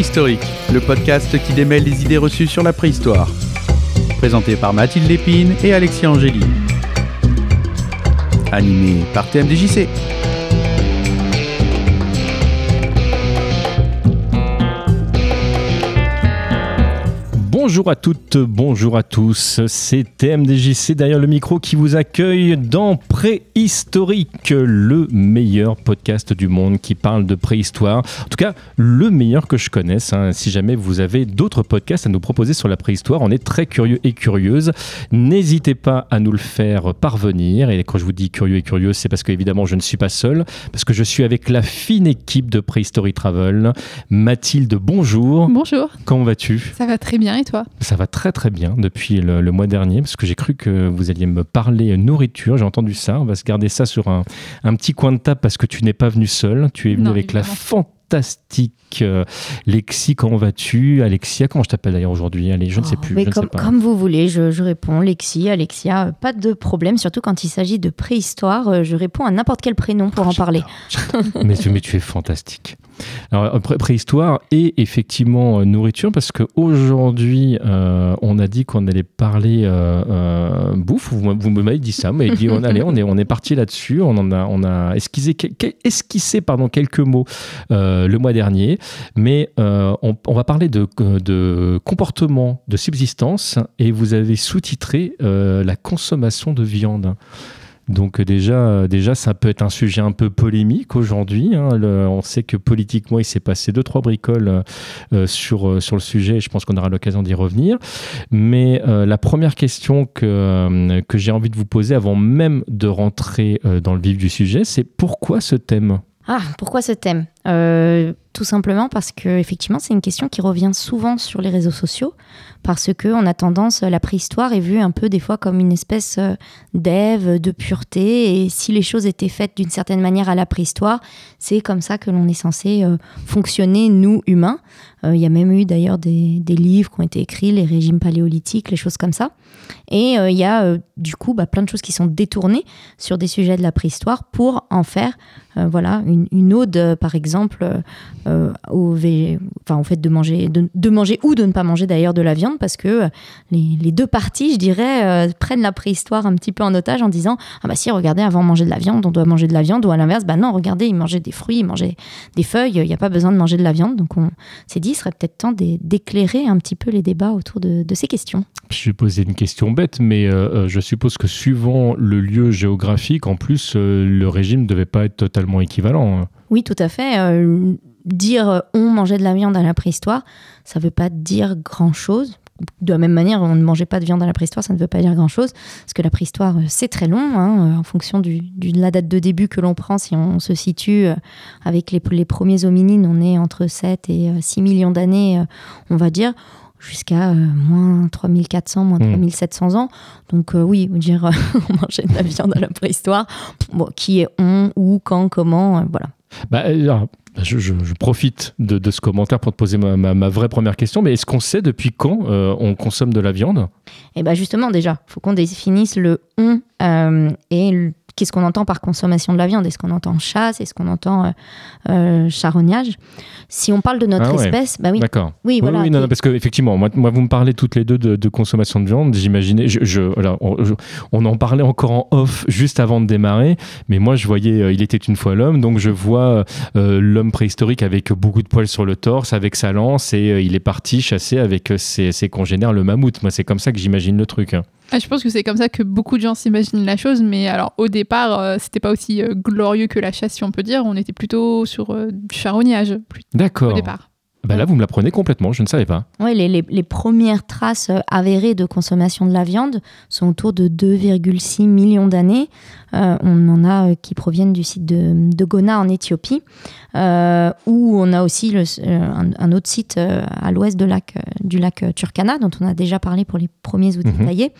Préhistorique, le podcast qui démêle les idées reçues sur la préhistoire. Présenté par Mathilde Lépine et Alexis Angéli. Animé par TMDJC. Bonjour à toutes, bonjour à tous, c'est TMDJC derrière le micro qui vous accueille dans Préhistorique, le meilleur podcast du monde qui parle de préhistoire. En tout cas, le meilleur que je connaisse. hein. Si jamais vous avez d'autres podcasts à nous proposer sur la préhistoire, on est très curieux et curieuse. N'hésitez pas à nous le faire parvenir. Et quand je vous dis curieux et curieuse, c'est parce que évidemment je ne suis pas seul, parce que je suis avec la fine équipe de Préhistory Travel. Mathilde, bonjour. Bonjour, Comment vas-tu? Ça va très bien et toi? Ça va très très bien depuis le, le mois dernier parce que j'ai cru que vous alliez me parler nourriture. J'ai entendu ça. On va se garder ça sur un, un petit coin de table parce que tu n'es pas venu seul. Tu es venu Non, avec la évidemment. Fantastique euh, Lexi. Comment vas-tu? Alexia, comment je t'appelle d'ailleurs aujourd'hui? Allez, je ne sais Oh, plus. mais je ne comme, sais pas. comme vous voulez, je, je réponds. Lexi, Alexia, euh, pas de problème, surtout quand il s'agit de préhistoire. euh, Je réponds à n'importe quel prénom pour en parler. mais, tu- mais tu es fantastique. Alors, euh, pré- préhistoire et effectivement euh, nourriture, parce qu'aujourd'hui, on a dit qu'on allait parler euh, euh, bouffe. Vous, vous m'avez dit ça, mais dit on, allez, on est, on est parti là-dessus. On en a, on a esquissé, esquissé pardon, quelques mots euh, le mois dernier, mais euh, on, va parler de, de comportement de subsistance et vous avez sous-titré euh, la consommation de viande. Donc déjà, déjà, ça peut être un sujet un peu polémique aujourd'hui. hein. On sait que politiquement, il s'est passé deux trois bricoles sur sur le sujet. et Je pense qu'on aura l'occasion d'y revenir. Mais la première question que que j'ai envie de vous poser avant même de rentrer dans le vif du sujet, c'est pourquoi ce thème? Ah, pourquoi ce thème? Euh, Tout simplement parce que effectivement, c'est une question qui revient souvent sur les réseaux sociaux, parce que on a tendance, la préhistoire est vue un peu des fois comme une espèce euh, d'Ève, de pureté, et si les choses étaient faites d'une certaine manière à la préhistoire, c'est comme ça que l'on est censé euh, fonctionner, nous, humains. Il y a même eu d'ailleurs des, livres qui ont été écrits, les régimes paléolithiques, les choses comme ça. Et il y a du coup bah, plein de choses qui sont détournées sur des sujets de la préhistoire pour en faire voilà, une, ode, par exemple, euh, euh, au, enfin, fait de manger, de, de manger ou de ne pas manger d'ailleurs de la viande, parce que euh, les, les deux parties, je dirais, euh, prennent la préhistoire un petit peu en otage en disant Ah bah si, regardez, avant de manger de la viande, on doit manger de la viande, ou à l'inverse, bah non, regardez, ils mangeaient des fruits, ils mangeaient des feuilles, il n'y a pas besoin de manger de la viande. Donc on s'est dit, il serait peut-être temps d'é- d'éclairer un petit peu les débats autour de, de ces questions. Je vais poser une question bête, mais euh, je suppose que suivant le lieu géographique, en plus, le régime ne devait pas être totalement équivalent. hein. Oui, tout à fait. Euh, dire euh, on mangeait de la viande à la préhistoire, ça ne veut pas dire grand-chose. De la même manière, on ne mangeait pas de viande à la préhistoire, ça ne veut pas dire grand-chose, parce que la préhistoire, euh, c'est très long, hein, en fonction du, du- de la date de début que l'on prend. Si on se situe avec les, les premiers hominines, on est entre 7 et euh, 6 millions d'années, on va dire, jusqu'à euh, moins 3400, moins Mm. 3700 ans. Donc euh, oui, dire euh, on mangeait de la viande à la préhistoire, bon, qui est on, où, quand, comment, voilà. Bah, je, je- profite de, ce commentaire pour te poser ma, vraie première question, mais est-ce qu'on sait depuis quand euh, on consomme de la viande? Et bien justement, déjà, il faut qu'on définisse le on euh, et le- qu'est-ce qu'on entend par consommation de la viande? Est-ce qu'on entend chasse Est-ce qu'on entend euh, euh, charognage? Si on parle de notre Ah ouais. espèce, bah oui, D'accord. oui, voilà. non, non, qui- parce qu'effectivement, moi, moi, vous me parlez toutes les deux de, de consommation de viande. J'imaginais, je, je- voilà, on, je- on en parlait encore en off juste avant de démarrer, mais moi, je voyais euh, Il était une fois l'homme, donc je vois l'homme préhistorique avec beaucoup de poils sur le torse, avec sa lance, et il est parti chasser avec ses, ses congénères le mammouth. Moi, c'est comme ça que j'imagine le truc. hein. Ah, Je pense que c'est comme ça que beaucoup de gens s'imaginent la chose, mais alors au départ, euh, c'était pas aussi euh, glorieux que la chasse, si on peut dire. On était plutôt sur euh, du charognage plus- au départ. Bah là, vous me l'apprenez complètement, je ne savais pas. Ouais, les, les- les premières traces euh, avérées de consommation de la viande sont autour de 2,6 millions d'années. Euh, on en a euh, qui proviennent du site de, de Gona en Éthiopie, euh, où on a aussi le- un, un autre site à l'ouest de lac, du lac Turkana, dont on a déjà parlé pour les premiers outils Mhm. taillés,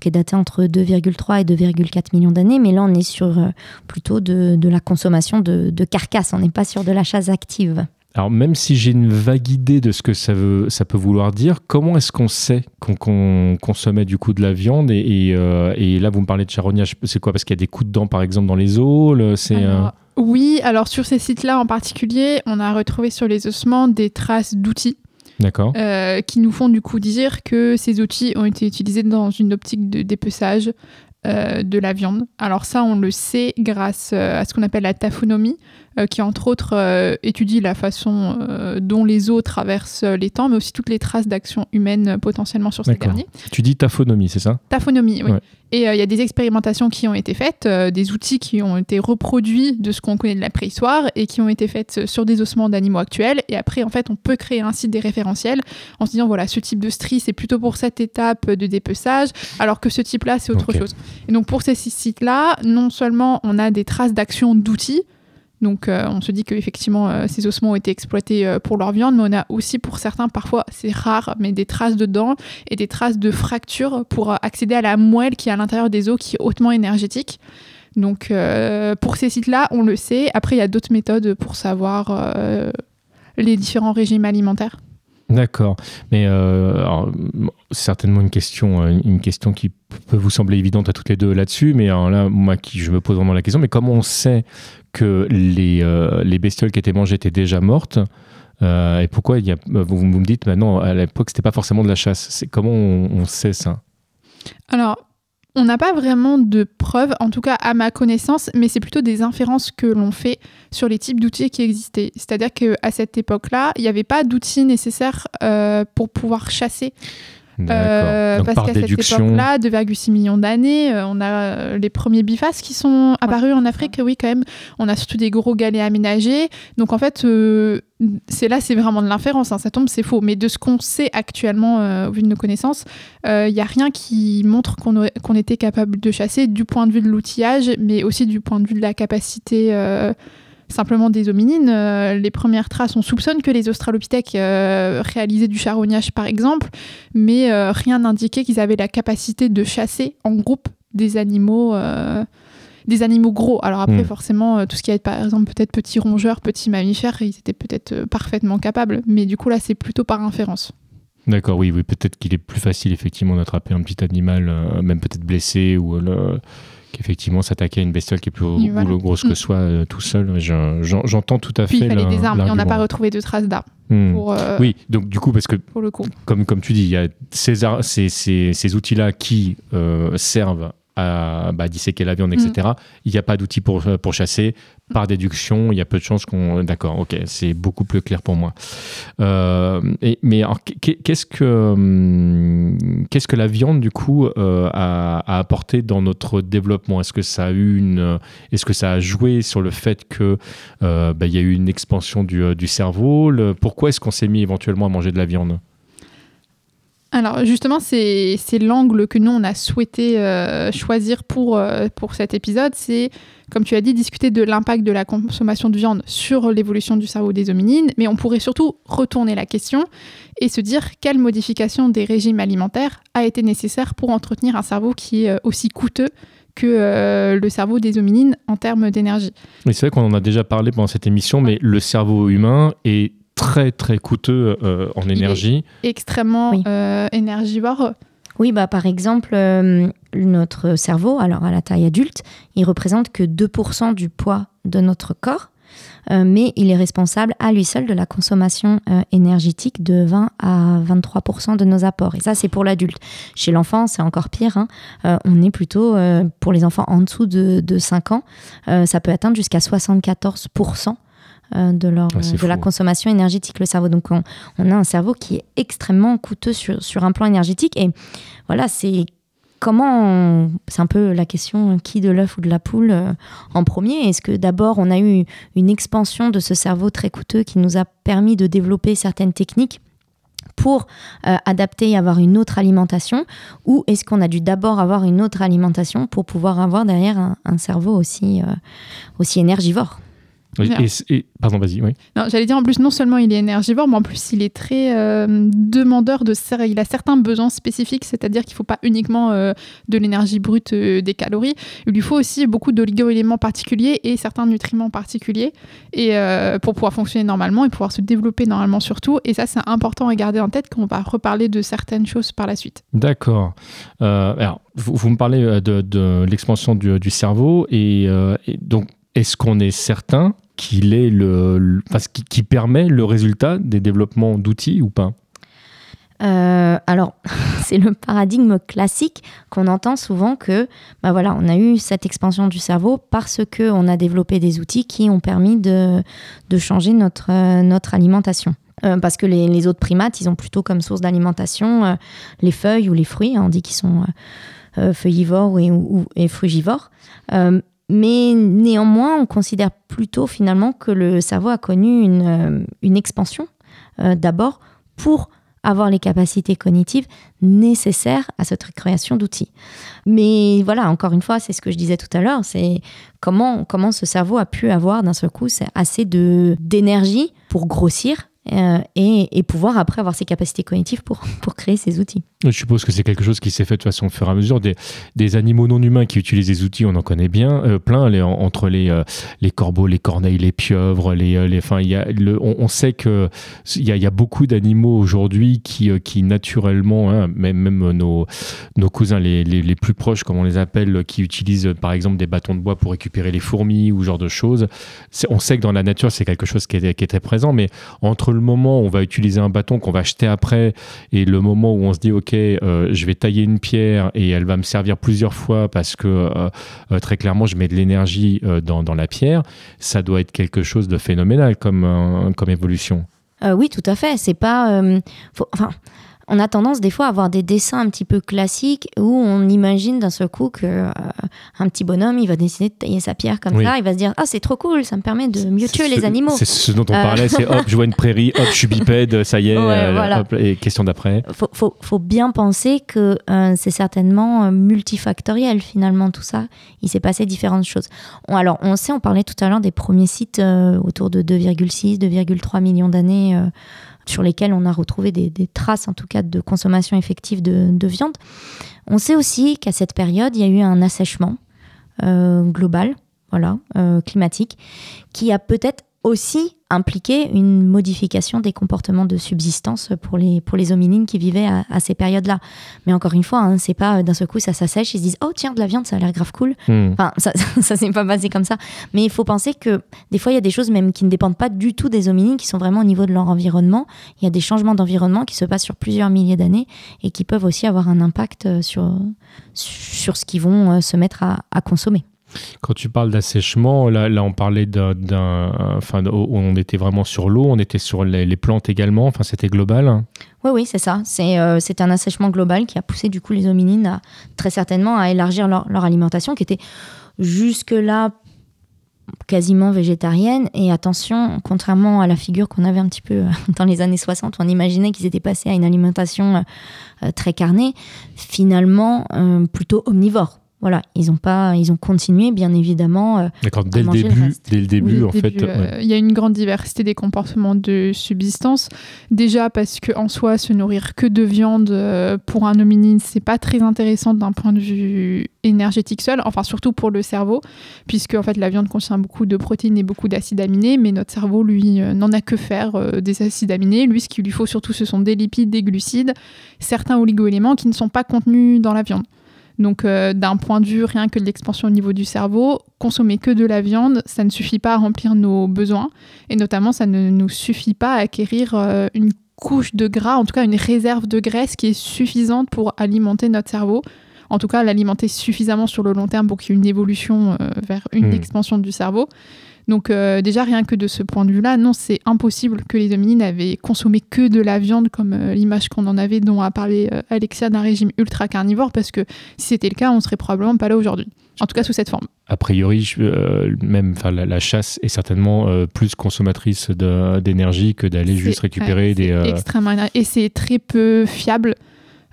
qui est daté entre 2,3 et 2,4 millions d'années. Mais là, on est sur plutôt de, de la consommation de, de carcasses, on n'est pas sur de la chasse active. Alors même si j'ai une vague idée de ce que ça, veut, ça peut vouloir dire, comment est-ce qu'on sait qu'on consommait du coup de la viande et, euh, et, là vous me parlez de charognage, c'est quoi? Parce qu'il y a des coups de dents par exemple dans les os c'est, Oui, alors sur ces sites-là en particulier, on a retrouvé sur les ossements des traces d'outils. D'accord. Euh, qui nous font du coup dire que ces outils ont été utilisés dans une optique de dépeçage euh, de la viande. Alors ça, on le sait grâce à ce qu'on appelle la taphonomie. Euh, qui entre autres euh, étudie la façon euh, dont les eaux traversent les temps, mais aussi toutes les traces d'action humaine potentiellement sur ces derniers. Tu dis taphonomie, c'est ça? Taphonomie, oui. Et il y a des expérimentations qui ont été faites, des outils qui ont été reproduits de ce qu'on connaît de la préhistoire et qui ont été faites sur des ossements d'animaux actuels. Et après, en fait, on peut créer ainsi des référentiels en se disant, voilà, ce type de strie, c'est plutôt pour cette étape de dépeçage, alors que ce type-là, c'est autre chose. Et donc, pour ces sites-là, non seulement on a des traces d'action d'outils, donc euh, on se dit qu'effectivement euh, ces ossements ont été exploités euh, pour leur viande, mais on a aussi pour certains, parfois c'est rare, mais des traces de dents et des traces de fractures pour accéder à la moelle qui est à l'intérieur des os qui est hautement énergétique. Donc pour ces sites-là, on le sait. Après, il y a d'autres méthodes pour savoir les différents régimes alimentaires. D'accord. Mais euh, certainement une question, euh, une question qui peut vous sembler évidente à toutes les deux là-dessus, mais là, moi, qui, je me pose vraiment la question, mais comment on sait que les, euh, les bestioles qui étaient mangées étaient déjà mortes et pourquoi il y a, vous, me dites maintenant, à l'époque, c'était pas forcément de la chasse. C'est comment on, sait ça? Alors, on n'a pas vraiment de preuves, en tout cas à ma connaissance, mais c'est plutôt des inférences que l'on fait sur les types d'outils qui existaient. C'est-à-dire qu'à cette époque-là, il n'y avait pas d'outils nécessaires euh, pour pouvoir chasser. Euh, parce qu'à cette époque-là, 2,6 millions d'années, euh, on a euh, les premiers bifaces qui sont apparus en Afrique. Oui, quand même, on a surtout des gros galets aménagés. Donc en fait, c'est là, c'est vraiment de l'inférence. Hein. Ça tombe, c'est faux. Mais de ce qu'on sait actuellement, au vu de nos connaissances, il n'y a rien qui montre qu'on était capable de chasser du point de vue de l'outillage, mais aussi du point de vue de la capacité simplement des hominines. Euh, les premières traces, on soupçonne que les australopithèques euh, réalisaient du charognage par exemple, mais euh, rien n'indiquait qu'ils avaient la capacité de chasser en groupe des animaux. des animaux gros. Alors après, hmm. forcément, tout ce qui est par exemple peut-être petits rongeurs, petits mammifères, ils étaient peut-être parfaitement capables. Mais du coup, là, c'est plutôt par inférence. D'accord, oui, oui peut-être qu'il est plus facile effectivement d'attraper un petit animal, même peut-être blessé ou le qu'effectivement s'attaquer à une bestiole qui est plus grosse que mm. soi euh, tout seul. J'entends tout à fait. il fallait des armes et on n'a pas retrouvé de traces d'armes. Hmm. Euh, oui, donc du coup, parce que pour le coup. Comme, comme tu dis, il y a ces, ces, ces, ces outils-là qui euh, servent à bah, disséquer la viande, etc. Mm. Il n'y a pas d'outils pour, pour chasser. Par déduction, il y a peu de chances qu'on. D'accord, ok, c'est beaucoup plus clair pour moi. Euh, et, mais qu'est-ce que hum, qu'est-ce que la viande du coup euh, a, apporté dans notre développement? Est-ce que ça a eu une Est-ce que ça a joué sur le fait que euh, bah, il y a eu une expansion du, du cerveau? Pourquoi est-ce qu'on s'est mis éventuellement à manger de la viande? Alors justement, c'est l'angle que nous, on a souhaité euh, choisir pour, euh, pour cet épisode. C'est, comme tu as dit, discuter de l'impact de la consommation de viande sur l'évolution du cerveau des hominines, mais on pourrait surtout retourner la question et se dire quelle modification des régimes alimentaires a été nécessaire pour entretenir un cerveau qui est euh, aussi coûteux que le cerveau des hominines en termes d'énergie. C'est vrai qu'on en a déjà parlé pendant cette émission, mais le cerveau humain est très très coûteux euh, en énergie. extrêmement euh, énergivore. Oui, bah, par exemple, euh, notre cerveau, alors à la taille adulte, il représente que 2% du poids de notre corps, mais il est responsable à lui seul de la consommation énergétique de 20 à 23% de nos apports. Et ça, c'est pour l'adulte. Chez l'enfant, c'est encore pire. Hein. on est plutôt, pour les enfants en dessous de, de 5 ans, ça peut atteindre jusqu'à 74% euh, de, leur, de la consommation énergétique, le cerveau. Donc on, a un cerveau qui est extrêmement coûteux sur, sur un plan énergétique. Et voilà, c'est comment, c'est un peu la question qui de l'œuf ou de la poule euh, en premier? Est-ce que d'abord on a eu une expansion de ce cerveau très coûteux qui nous a permis de développer certaines techniques pour euh, adapter et avoir une autre alimentation? Ou est-ce qu'on a dû d'abord avoir une autre alimentation pour pouvoir avoir derrière un, cerveau aussi, aussi énergivore? Et- et- pardon, vas-y, oui. Non, j'allais dire en plus, non seulement il est énergivore, mais en plus il est très euh, demandeur de. Il a certains besoins spécifiques, c'est-à-dire qu'il ne faut pas uniquement euh, de l'énergie brute, euh, des calories. Il lui faut aussi beaucoup d'oligo-éléments particuliers et certains nutriments particuliers et, pour pouvoir fonctionner normalement et pouvoir se développer normalement surtout. Et ça, c'est important à garder en tête quand on va reparler de certaines choses par la suite. D'accord. Alors, vous, vous me parlez de, de l'expansion du, du cerveau et, et donc, est-ce qu'on est certain qu'il est le, le- qui, qui permet le résultat des développements d'outils ou pas? Euh, alors, c'est le paradigme classique qu'on entend souvent que, bah voilà, on a eu cette expansion du cerveau parce que on a développé des outils qui ont permis de, de changer notre, notre alimentation. Euh, parce que les, autres primates, ils ont plutôt comme source d'alimentation euh, les feuilles ou les fruits. hein, on dit qu'ils sont feuillivores et, ou, et frugivores. Mais néanmoins, on considère plutôt finalement que le cerveau a connu une, euh, une expansion euh, d'abord pour avoir les capacités cognitives nécessaires à cette création d'outils. Mais voilà, encore une fois, c'est ce que je disais tout à l'heure, c'est comment, comment ce cerveau a pu avoir d'un seul coup assez d'énergie pour grossir euh, et, et pouvoir après avoir ses capacités cognitives pour, pour créer ces outils. Je suppose que c'est quelque chose qui s'est fait de façon au fur et à mesure. Des, des animaux non humains qui utilisent des outils, on en connaît bien, euh, plein, entre les, euh, les corbeaux, les corneilles, les pieuvres, les, euh, les, enfin, y a on, sait que il y a, y a beaucoup d'animaux aujourd'hui qui, qui naturellement, hein, même, même nos, nos cousins les, les, les plus proches, comme on les appelle, qui utilisent par exemple des bâtons de bois pour récupérer les fourmis ou ce genre de choses. On sait que dans la nature, c'est quelque chose qui est, qui est très présent, mais entre le moment où on va utiliser un bâton qu'on va acheter après et le moment où on se dit ok euh, je vais tailler une pierre et elle va me servir plusieurs fois parce que euh, euh, très clairement je mets de l'énergie dans, la pierre ça doit être quelque chose de phénoménal comme, évolution oui, tout à fait. C'est pas. enfin, on a tendance des fois à avoir des dessins un petit peu classiques où on imagine d'un seul coup que euh, un petit bonhomme, il va décider de tailler sa pierre comme Oui. ça. Il va se dire ah c'est trop cool, ça me permet de mieux tuer ce- les animaux. c'est ce dont on Euh. parlait c'est hop je vois une prairie hop je suis bipède ça y est Ouais, euh, voilà. hop, et question d'après Faut, faut, faut bien penser que c'est certainement multifactoriel finalement tout ça. Il s'est passé différentes choses. On- alors on sait, on parlait tout à l'heure des premiers sites autour de 2,6, 2,3 millions d'années sur lesquels on a retrouvé des, traces en tout cas de consommation effective de, de viande. On sait aussi qu'à cette période, il y a eu un assèchement euh, global, euh, climatique, qui a peut-être aussi impliqué une modification des comportements de subsistance pour les, pour les hominines qui vivaient à, à ces périodes-là. Mais encore une fois, hein, c'est pas euh, d'un seul coup ça s'assèche, ils se disent oh tiens de la viande ça a l'air grave cool. Hmm. Enfin ça, ça s'est pas passé comme ça. Mais il faut penser que des fois il y a des choses même qui ne dépendent pas du tout des hominines, qui sont vraiment au niveau de leur environnement. Il y a des changements d'environnement qui se passent sur plusieurs milliers d'années et qui peuvent aussi avoir un impact euh, sur, sur ce qu'ils vont euh, se mettre à, à consommer. Quand tu parles d'assèchement, là, on parlait d'un, enfin, on était vraiment sur l'eau, on était sur les, plantes également, enfin c'était global. Oui, oui, c'est ça. C'est euh, un assèchement global qui a poussé du coup les hominines à, très certainement à élargir leur, alimentation qui était jusque-là quasiment végétarienne. Et attention, contrairement à la figure qu'on avait un petit peu euh, dans les années 60, on imaginait qu'ils étaient passés à une alimentation euh, très carnée, finalement euh, plutôt omnivore. Voilà, ils ont pas, ils ont continué bien évidemment. euh, D'accord, dès le début, dès le début Oui, en début, fait. euh, ouais. Il y a une grande diversité des comportements de subsistance. Déjà parce que en soi, se nourrir que de viande euh, pour un hominine, c'est pas très intéressant d'un point de vue énergétique seul. Enfin, surtout pour le cerveau, puisque en fait la viande contient beaucoup de protéines et beaucoup d'acides aminés, mais notre cerveau lui euh, n'en a que faire euh, des acides aminés. Lui, ce qu'il lui faut surtout, ce sont des lipides, des glucides, certains oligoéléments qui ne sont pas contenus dans la viande. Donc, euh, d'un point de vue rien que de l'expansion au niveau du cerveau, consommer que de la viande, ça ne suffit pas à remplir nos besoins. Et notamment, ça ne nous suffit pas à acquérir euh, une couche de gras, en tout cas une réserve de graisse qui est suffisante pour alimenter notre cerveau. En tout cas, l'alimenter suffisamment sur le long terme pour qu'il y ait une évolution euh, vers une Hmm. expansion du cerveau. Donc euh, déjà, rien que de ce point de vue-là, non, c'est impossible que les hominines avaient consommé que de la viande, comme euh, l'image qu'on en avait, dont a parlé euh, Alexia, d'un régime ultra carnivore, parce que si c'était le cas, on serait probablement pas là aujourd'hui. En tout cas, sous cette forme. A priori, je- même la, la chasse est certainement plus consommatrice d'énergie que d'aller juste récupérer ouais, des. extrêmement et c'est très peu fiable.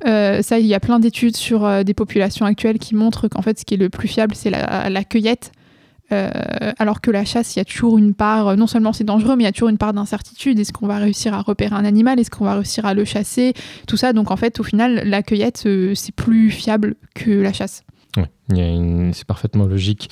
Euh, ça, il y a plein d'études sur euh, des populations actuelles qui montrent qu'en fait, ce qui est le plus fiable, c'est la, la cueillette. Euh, alors que la chasse, il y a toujours une part, non seulement c'est dangereux, mais il y a toujours une part d'incertitude. Est-ce qu'on va réussir à repérer un animal? Est-ce qu'on va réussir à le chasser? Tout ça, donc en fait, au final, la cueillette, euh, c'est plus fiable que la chasse. Oui, c'est parfaitement logique.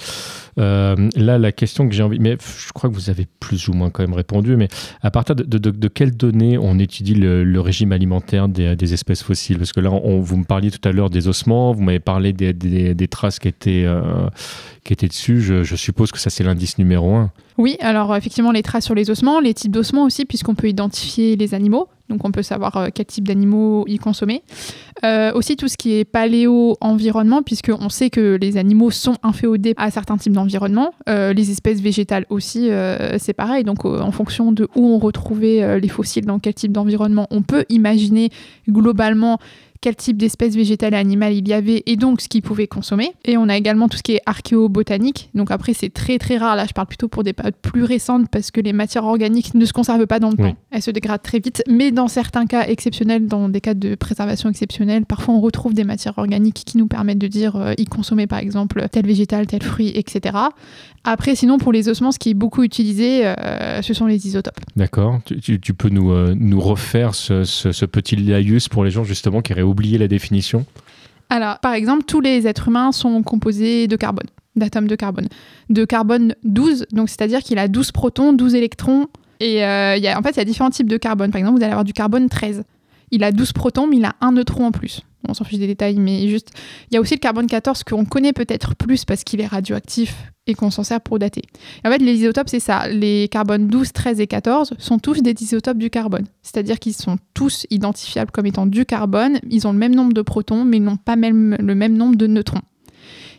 Euh, là, la question que j'ai envie, mais je crois que vous avez plus ou moins quand même répondu, mais à partir de, quelles données on étudie le, régime alimentaire des, espèces fossiles? Parce que là, vous me parliez tout à l'heure des ossements, vous m'avez parlé des, traces qui étaient, euh, qui étaient dessus. Je, suppose que ça, c'est l'indice numéro un. Oui, alors effectivement, les traces sur les ossements, les types d'ossements aussi, puisqu'on peut identifier les animaux. Donc on peut savoir euh, quel type d'animaux y consommer. Euh, aussi tout ce qui est paléo-environnement, puisqu'on sait que les animaux sont inféodés à certains types d'environnement. Euh, les espèces végétales aussi, c'est pareil. Donc en fonction de où on retrouvait les fossiles, dans quel type d'environnement, on peut imaginer globalement quel type d'espèces végétales et animales il y avait et donc ce qu'ils pouvaient consommer. Et on a également tout ce qui est archéobotanique. Donc après, c'est très très rare. Là, je parle plutôt pour des périodes plus récentes parce que les matières organiques ne se conservent pas dans le temps. Elles se dégradent très vite. Mais dans certains cas exceptionnels, dans des cas de préservation exceptionnelle, parfois on retrouve des matières organiques qui nous permettent de dire euh, y consommer par exemple tel végétal, tel fruit, etc. Après, sinon, pour les ossements, ce qui est beaucoup utilisé, euh, ce sont les isotopes. D'accord. Tu, peux nous, euh, nous refaire ce, petit laïus pour les gens justement qui auraient oublié la définition Alors, par exemple, tous les êtres humains sont composés de carbone, d'atomes de carbone. De carbone 12, donc c'est-à-dire qu'il a 12 protons, 12 électrons. Et euh, en fait, il y a différents types de carbone. Par exemple, vous allez avoir du carbone 13. Il a 12 protons, mais il a un neutron en plus on s'en fiche des détails, mais juste, il y a aussi le carbone 14 qu'on connaît peut-être plus parce qu'il est radioactif et qu'on s'en sert pour dater. en fait, les isotopes, c'est ça. Les carbones 12, 13 et 14 sont tous des isotopes du carbone. C'est-à-dire qu'ils sont tous identifiables comme étant du carbone. Ils ont le même nombre de protons, mais ils n'ont pas même le même nombre de neutrons.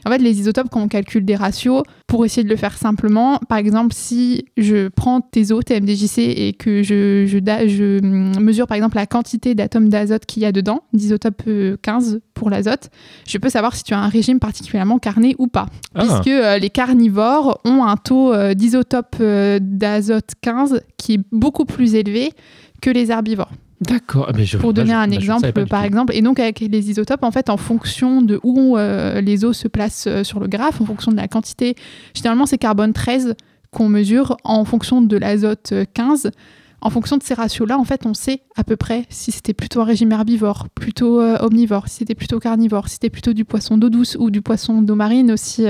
En fait, les isotopes, quand on calcule des ratios, pour essayer de le faire simplement, par exemple, si je prends tes eaux, tes MDJC, et que je, je, mesure par exemple la quantité d'atomes d'azote qu'il y a dedans, d'isotope 15 pour l'azote, je peux savoir si tu as un régime particulièrement carné ou pas. Ah. Puisque euh, les carnivores ont un taux euh, d'isotope euh, d'azote 15 qui est beaucoup plus élevé que les herbivores. D'accord. Ah, Pour donner un exemple, par exemple, et donc avec les isotopes, en fait, en fonction de où euh, les eaux se placent euh, sur le graphe, en fonction de la quantité, généralement c'est carbone 13 qu'on mesure en fonction de l'azote 15. En fonction de ces ratios-là, en fait, on sait à peu près si c'était plutôt un régime herbivore, plutôt euh, omnivore, si c'était plutôt carnivore, si c'était plutôt du poisson d'eau douce ou du poisson d'eau marine aussi.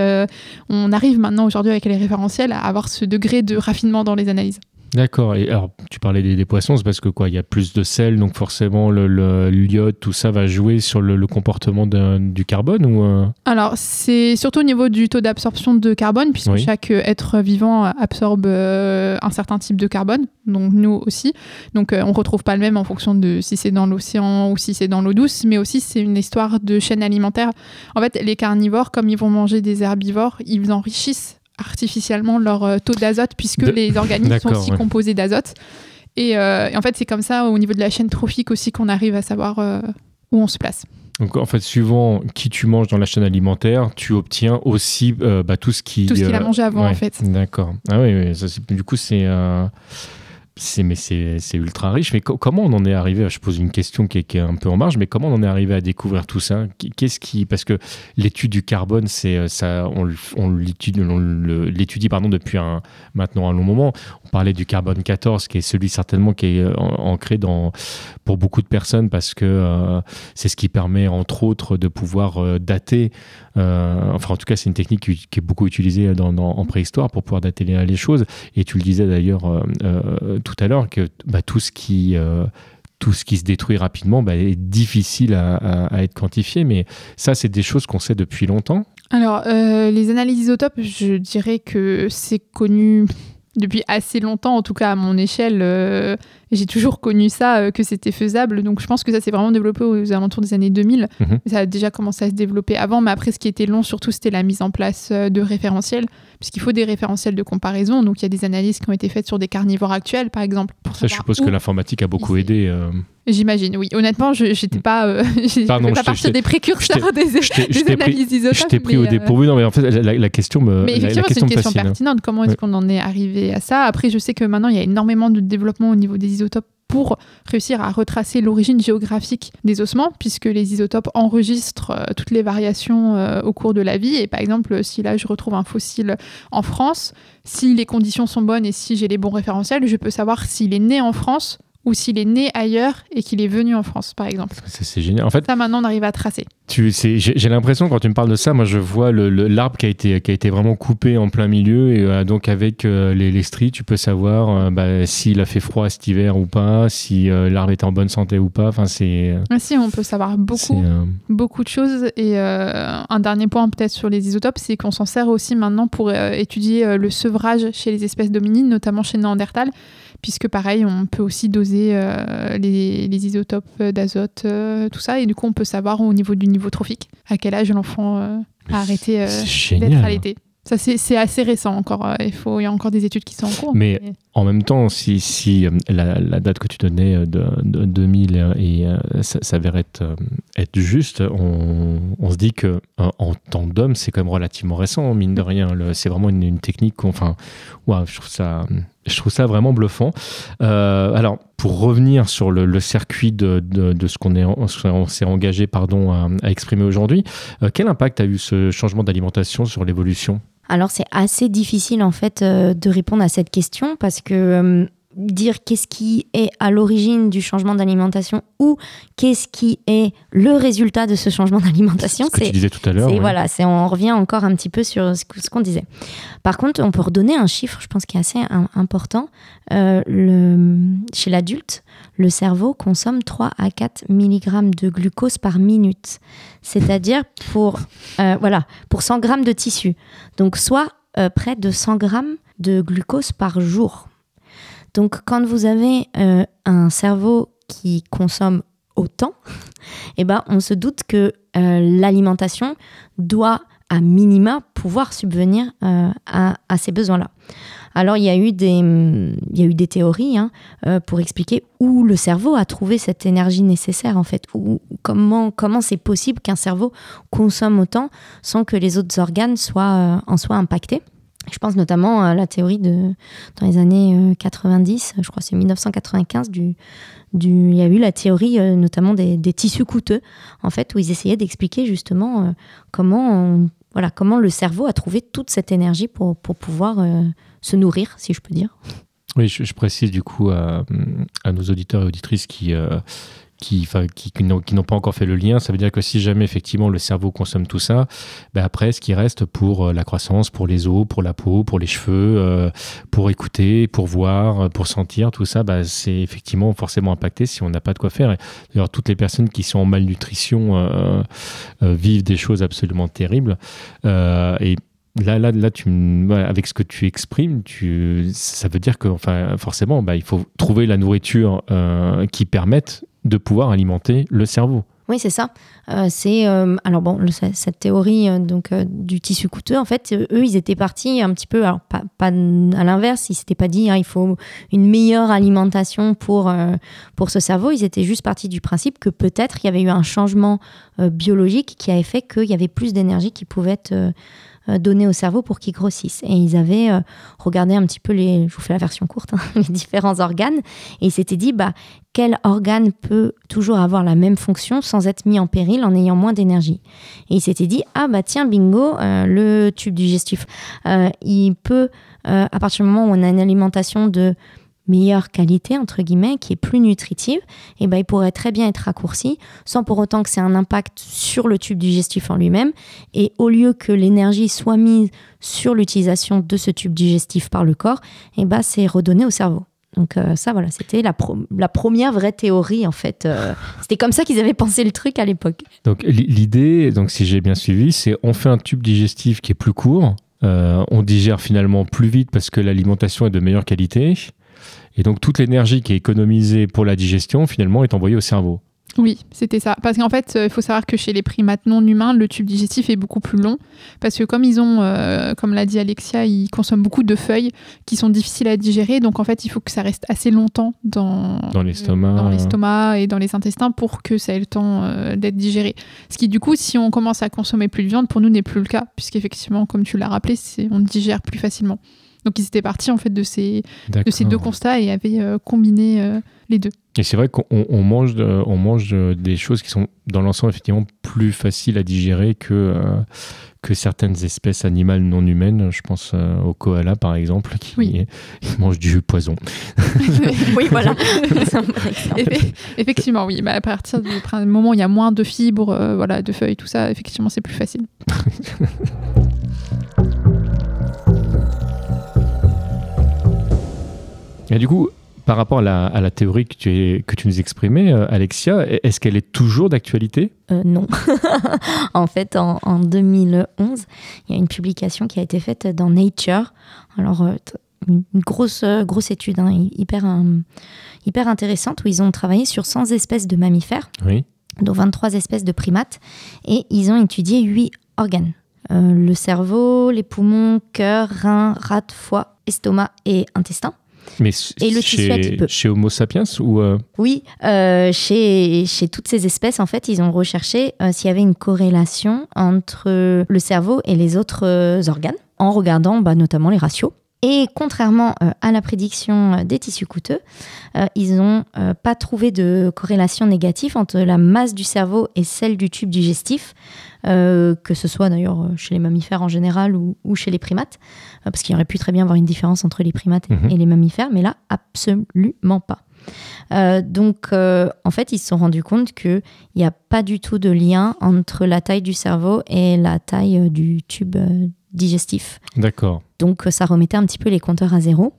on arrive maintenant aujourd'hui avec les référentiels à avoir ce degré de raffinement dans les analyses. D'accord. Et alors, tu parlais des, poissons, c'est parce que quoi, il y a plus de sel, donc forcément le, l'iode, tout ça va jouer sur le, comportement du carbone ou euh? Alors, c'est surtout au niveau du taux d'absorption de carbone, puisque chaque être vivant absorbe euh, un certain type de carbone, donc nous aussi. Donc, on euh, on retrouve pas le même en fonction de si c'est dans l'océan ou si c'est dans l'eau douce, mais aussi c'est une histoire de chaîne alimentaire. En fait, les carnivores, comme ils vont manger des herbivores, ils enrichissent artificiellement leur euh, taux d'azote puisque les organismes sont aussi composés d'azote. Euh, et, en fait, c'est comme ça au niveau de la chaîne trophique aussi qu'on arrive à savoir euh, où on se place. Donc en fait, suivant qui tu manges dans la chaîne alimentaire, tu obtiens aussi bah, tout ce qui... Tout ce qu'il a mangé avant en fait. D'accord. Ah oui, du coup c'est mais c'est ultra riche. Mais comment on en est arrivé Je pose une question qui est, un peu en marge, mais comment on en est arrivé à découvrir tout ça? Qu'est-ce qui parce que l'étude du carbone, c'est euh, ça, on, on l'étudie pardon depuis un, maintenant un long moment. On parlait du carbone 14, qui est celui certainement qui est euh, ancré dans pour beaucoup de personnes parce que euh, c'est ce qui permet entre autres de pouvoir dater. Enfin, en tout cas, c'est une technique qui, est beaucoup utilisée dans, en préhistoire pour pouvoir dater les, choses. Et tu le disais d'ailleurs tout à l'heure que bah, tout ce qui euh, tout ce qui se détruit rapidement bah, est difficile à, être quantifié, mais ça, c'est des choses qu'on sait depuis longtemps. Alors, euh, les analyses isotopes, je dirais que c'est connu depuis assez longtemps, en tout cas à mon échelle. Euh, j'ai toujours connu ça, euh, que c'était faisable. Donc je pense que ça s'est vraiment développé aux alentours des années 2000. Mhm. Ça a déjà commencé à se développer avant, mais après ce qui était long surtout, c'était la mise en place euh, de référentiels, puisqu'il faut des référentiels de comparaison. Donc il y a des analyses qui ont été faites sur des carnivores actuels, par exemple. Pour ça, je suppose que l'informatique a beaucoup aidé. Euh. J'imagine, oui. Honnêtement, je n'étais pas, euh, pas partir des précurseurs des, des analyses isotopes. Je t'ai pris au dépourvu. Non, mais en fait, la, question me. Mais effectivement, c'est une question pertinente. Comment est-ce qu'on en est arrivé à ça? Après, je sais que maintenant, il y a énormément de développement au niveau des isotopes pour réussir à retracer l'origine géographique des ossements, puisque les isotopes enregistrent euh, toutes les variations euh, au cours de la vie. Et par exemple, si là je retrouve un fossile en France, si les conditions sont bonnes et si j'ai les bons référentiels, je peux savoir s'il est né en France ou s'il est né ailleurs et qu'il est venu en France, par exemple. C'est génial. En fait, ça maintenant on arrive à tracer. J'ai l'impression quand tu me parles de ça, moi je vois l'arbre qui a été qui a été vraiment coupé en plein milieu et euh, donc avec euh, les, les, stries, tu peux savoir euh, bah, s'il a fait froid cet hiver ou pas, si l'arbre était en bonne santé ou pas. Enfin c'est. Ah, si, on peut savoir beaucoup beaucoup de choses et un dernier point peut-être sur les isotopes, c'est qu'on s'en sert aussi maintenant pour étudier le sevrage chez les espèces dominines, notamment chez Néandertal puisque pareil, on peut aussi doser euh, les, isotopes d'azote, euh, tout ça, et du coup, on peut savoir au niveau du niveau trophique à quel âge l'enfant euh, a arrêté d'être allaité. Ça, c'est assez récent encore. Il, faut, il y a encore des études qui sont en cours. Mais, en même temps, si, si la, date que tu donnais de, 2000 et, s'avère être, être juste, on, on, se dit que en temps d'homme, c'est quand même relativement récent, mine de rien. C'est vraiment une, une technique. Enfin, ouais, je trouve ça je trouve ça vraiment bluffant. Euh, alors, pour revenir sur le, circuit de, ce qu'on s'est engagé pardon, à, exprimer aujourd'hui, euh, quel impact a eu ce changement d'alimentation sur l'évolution? Alors c'est assez difficile en fait euh, de répondre à cette question parce que dire qu'est-ce qui est à l'origine du changement d'alimentation ou qu'est-ce qui est le résultat de ce changement d'alimentation. C'est ce que tu disais tout à l'heure. Voilà, c'est on revient encore un petit peu sur ce qu'on disait. Par contre, on peut redonner un chiffre, je pense, qui est assez important. Euh, le, chez l'adulte, le cerveau consomme 3 à 4 mg de glucose par minute. C'est-à-dire pour, euh, voilà, pour 100 g de tissu. Donc soit euh, près de 100 g de glucose par jour. Donc quand vous avez euh, un cerveau qui consomme autant, eh ben, on se doute que euh, l'alimentation doit à minima pouvoir subvenir euh, à, ces besoins-là. Alors il y a eu des, y a eu des théories hein, pour expliquer où le cerveau a trouvé cette énergie nécessaire en fait, ou comment comment c'est possible qu'un cerveau consomme autant sans que les autres organes soient en soient impactés. Je pense notamment à la théorie de, dans les années 90, euh, je crois c'est 1995, du, il y a eu la théorie euh, notamment des, tissus coûteux, en fait, où ils essayaient d'expliquer justement euh, comment, voilà, comment le cerveau a trouvé toute cette énergie pour, pour pouvoir se nourrir, si je peux dire. Oui, je, précise du coup à, nos auditeurs et auditrices qui qui, n'ont pas encore fait le lien. Ça veut dire que si jamais effectivement le cerveau consomme tout ça, ben après, ce qui reste pour euh, la croissance, pour les os, pour la peau, pour les cheveux, euh, pour écouter, pour voir, pour sentir, tout ça, ben, c'est effectivement forcément impacté si on n'a pas de quoi faire. D'ailleurs, toutes les personnes qui sont en malnutrition euh, vivent des choses absolument terribles. et là, là, là, avec ce que tu exprimes, ça veut dire que, enfin, forcément, bah, il faut trouver la nourriture qui permette de pouvoir alimenter le cerveau. Oui, c'est ça. Euh, c'est euh, alors bon, cette théorie euh, donc du tissu coûteux. En fait, eux, ils étaient partis un petit peu, alors pas, à l'inverse. Ils s'étaient pas dit hein, il faut une meilleure alimentation pour pour ce cerveau. Ils étaient juste partis du principe que peut-être il y avait eu un changement biologique qui avait fait qu'il y avait plus d'énergie qui pouvait être euh, donner au cerveau pour qu'il grossisse. Et ils avaient euh, regardé un petit peu les, je vous fais la version courte, hein, les différents organes, et ils s'étaient dit, bah, quel organe peut toujours avoir la même fonction sans être mis en péril en ayant moins d'énergie? Et ils s'étaient dit, ah bah tiens, bingo, euh, le tube digestif, il peut, à partir du moment où on a une alimentation de meilleure qualité, entre guillemets, qui est plus nutritive, et eh ben, il pourrait très bien être raccourci, sans pour autant que c'est un impact sur le tube digestif en lui-même. Et au lieu que l'énergie soit mise sur l'utilisation de ce tube digestif par le corps, et eh ben, c'est redonné au cerveau. Donc euh, ça, voilà, c'était la, la, première vraie théorie, en fait. Euh, c'était comme ça qu'ils avaient pensé le truc à l'époque. Donc l'idée, donc si j'ai bien suivi, c'est on fait un tube digestif qui est plus court, euh, on digère finalement plus vite parce que l'alimentation est de meilleure qualité. Et donc toute l'énergie qui est économisée pour la digestion, finalement, est envoyée au cerveau. Oui, c'était ça. Parce qu'en fait, il faut savoir que chez les primates non humains, le tube digestif est beaucoup plus long. Parce que comme ils ont, euh, comme l'a dit Alexia, ils consomment beaucoup de feuilles qui sont difficiles à digérer. Donc en fait, il faut que ça reste assez longtemps dans, dans l'estomac et dans les intestins pour que ça ait le temps euh, d'être digéré. Ce qui, du coup, si on commence à consommer plus de viande, pour nous n'est plus le cas. Puisqu'effectivement, comme tu l'as rappelé, on digère plus facilement. Donc ils étaient partis en fait de ces, de ces deux constats et avaient euh, combiné euh, les deux. Et c'est vrai qu'on on mange, de- on mange de- des choses qui sont dans l'ensemble effectivement plus faciles à digérer que, euh, que certaines espèces animales non humaines. Je pense euh, au koala par exemple qui Oui. mange du poison. oui, voilà. Effectivement, oui. Bah, à partir du moment où il y a moins de fibres, euh, voilà, de feuilles, tout ça, effectivement, c'est plus facile. Et du coup, par rapport à la, à la théorie que tu, es- que tu nous exprimais, euh, Alexia, est-ce qu'elle est toujours d'actualité? Euh, non. en fait, en, en 2011, il y a une publication qui a été faite dans Nature. Alors, euh, une grosse, grosse étude, hein, hy- hyper, hyper intéressante, où ils ont travaillé sur 100 espèces de mammifères, Oui. dont 23 espèces de primates, et ils ont étudié 8 organes. Euh, le cerveau, les poumons, cœur, rein, rate, foie, estomac et intestin. Mais Et le tissu chez, adipeux. chez Homo sapiens ou euh, Oui, euh, chez, chez toutes ces espèces, en fait, ils ont recherché euh, s'il y avait une corrélation entre le cerveau et les autres organes, en regardant bah, notamment les ratios. Et contrairement euh, à la prédiction euh, des tissus coûteux, euh, ils n'ont pas trouvé de corrélation négative entre la masse du cerveau et celle du tube digestif, que ce soit d'ailleurs chez les mammifères en général ou, ou chez les primates, parce qu'il aurait pu très bien avoir une différence entre les primates et- Mhm. et les mammifères, mais là, absolument pas. Euh, donc, euh, en fait, ils se sont rendus compte qu'il n'y a pas du tout de lien entre la taille du cerveau et la taille euh, du tube euh, digestif. D'accord. Donc, euh, ça remettait un petit peu les compteurs à zéro.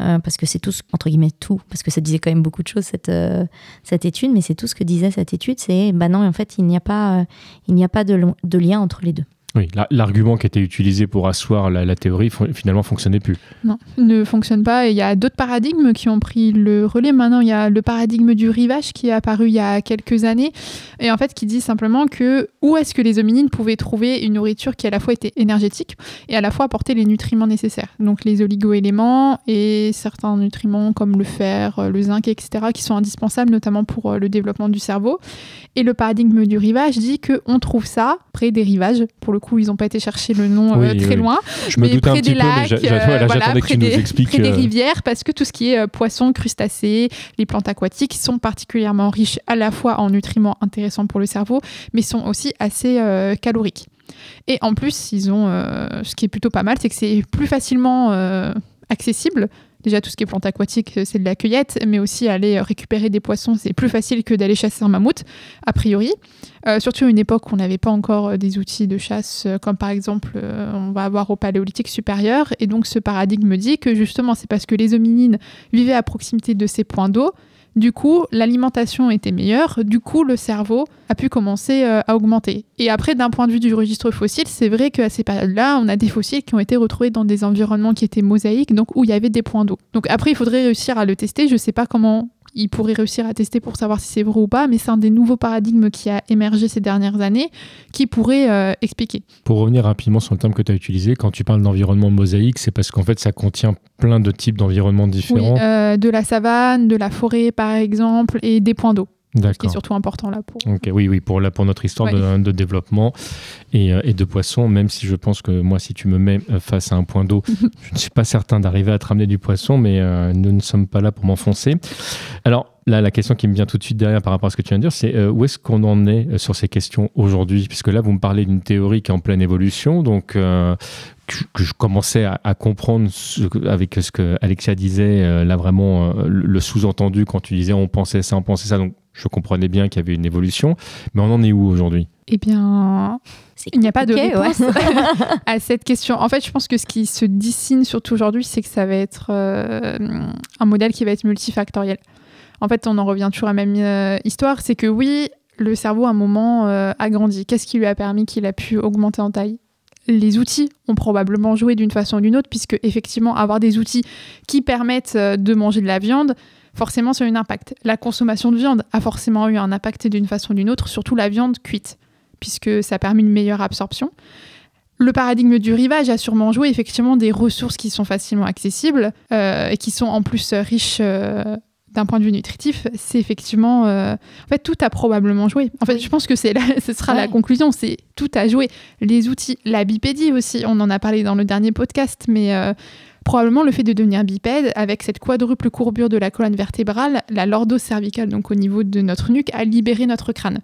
euh, parce que c'est tout, ce- entre guillemets, tout, parce que ça disait quand même beaucoup de choses, cette, euh, cette étude, mais c'est tout ce que disait cette étude, c'est, bah non, en fait, il n'y a pas, euh, il n'y a pas de lien entre les deux. Oui, la- l'argument qui était utilisé pour asseoir la, théorie finalement fonctionnait plus. Non, ne fonctionne pas. Il y a d'autres paradigmes qui ont pris le relais. Maintenant, il y a le paradigme du rivage qui est apparu il y a quelques années. Et en fait, qui dit simplement que où est-ce que les hominines pouvaient trouver une nourriture qui à la fois était énergétique et à la fois apportait les nutriments nécessaires. Donc les oligo-éléments et certains nutriments comme le fer, euh, le zinc, etc., qui sont indispensables notamment pour euh, le développement du cerveau. Et le paradigme du rivage dit qu'on trouve ça près des rivages. Pour le coup, ils n'ont pas été chercher le nom euh, Oui, très oui. loin Je me mais doutais un près petit des peu, mais lacs, euh, voilà, j'attendais que près tu des, nous expliques. près des euh, rivières, parce que tout ce qui est poissons, crustacés, les plantes aquatiques sont particulièrement riches à la fois en nutriments intéressants pour le cerveau, mais sont aussi assez caloriques. Et en plus, ils ont, ce qui est plutôt pas mal, c'est que c'est plus facilement accessible. Déjà, tout ce qui est plantes aquatiques, euh, c'est de la cueillette, mais aussi aller euh, récupérer des poissons, c'est plus facile que d'aller chasser un mammouth, a priori. Euh, surtout à une époque où on n'avait pas encore des outils de chasse, comme par exemple, on va avoir au paléolithique supérieur. Et donc, ce paradigme dit que justement, c'est parce que les hominines vivaient à proximité de ces points d'eau. Du coup, l'alimentation était meilleure. Du coup, le cerveau a pu commencer euh, à augmenter. Et après, d'un point de vue du registre fossile, c'est vrai qu'à ces périodes-là, on a des fossiles qui ont été retrouvés dans des environnements qui étaient mosaïques, donc où il y avait des points d'eau. Donc après, il faudrait réussir à le tester. Je ne sais pas comment il pourrait réussir à tester pour savoir si c'est vrai ou pas, mais c'est un des nouveaux paradigmes qui a émergé ces dernières années qui pourrait euh, expliquer. Pour revenir rapidement sur le terme que tu as utilisé, quand tu parles d'environnement mosaïque, c'est parce qu'en fait, ça contient plein de types d'environnements Oui, différents. euh, de la savane, de la forêt par exemple, et des points d'eau, ce qui est surtout important là pour. Ok, oui, oui, pour, la, pour notre histoire de, de développement et, euh, et de poisson, même si je pense que moi, si tu me mets euh, face à un point d'eau, je ne suis pas certain d'arriver à te ramener du poisson, mais euh, nous ne sommes pas là pour m'enfoncer. Alors, là, la question qui me vient tout de suite derrière par rapport à ce que tu viens de dire, c'est euh, où est-ce qu'on en est sur ces questions aujourd'hui? Puisque là, vous me parlez d'une théorie qui est en pleine évolution, donc euh, que, je commençais à, à comprendre ce avec ce que Alexia disait, euh, là vraiment euh, le le sous-entendu quand tu disais on pensait ça, on pensait ça, donc je comprenais bien qu'il y avait une évolution, mais on en est où aujourd'hui? Eh bien, il n'y a pas de ouais. réponse à cette question. En fait, je pense que ce qui se dessine surtout aujourd'hui, c'est que ça va être euh, un modèle qui va être multifactoriel. En fait, on en revient toujours à la même euh, histoire, c'est que oui, le cerveau à un moment euh, a grandi. Qu'est-ce qui lui a permis qu'il a pu augmenter en taille? Les outils ont probablement joué d'une façon ou d'une autre, puisque effectivement, avoir des outils qui permettent euh, de manger de la viande, forcément, ça a eu un impact. La consommation de viande a forcément eu un impact d'une façon ou d'une autre, surtout la viande cuite, puisque ça a permis une meilleure absorption. Le paradigme du rivage a sûrement joué effectivement des ressources qui sont facilement accessibles euh, et qui sont en plus riches euh, d'un point de vue nutritif. C'est effectivement, euh, en fait, tout a probablement joué. En fait, Oui. je pense que c'est la- ce sera la conclusion. C'est tout a joué. Les outils, la bipédie aussi. On en a parlé dans le dernier podcast, mais probablement le fait de devenir bipède, avec cette quadruple courbure de la colonne vertébrale, la lordo-cervicale, donc au niveau de notre nuque, a libéré notre crâne.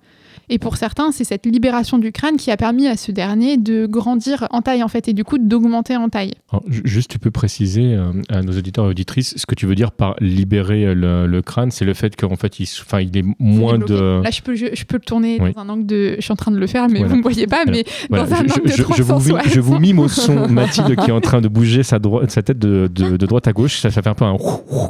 Et pour certains, c'est cette libération du crâne qui a permis à ce dernier de grandir en taille, en fait, et du coup d'augmenter en taille. Alors, juste, tu peux préciser euh, à nos auditeurs et auditrices ce que tu veux dire par libérer euh, le, le crâne, c'est le fait qu'en fait, il, s- enfin, il est moins de. Là, je peux, je, je peux le tourner Oui. dans un angle de. Je suis en train de le faire, mais Voilà. vous ne me voyez pas. Mais Voilà, dans un je, angle de je- mi- 360. je vous mime au son Mathilde qui est en train de bouger sa, tête de, de- de droite à gauche. Ça, ça fait un peu un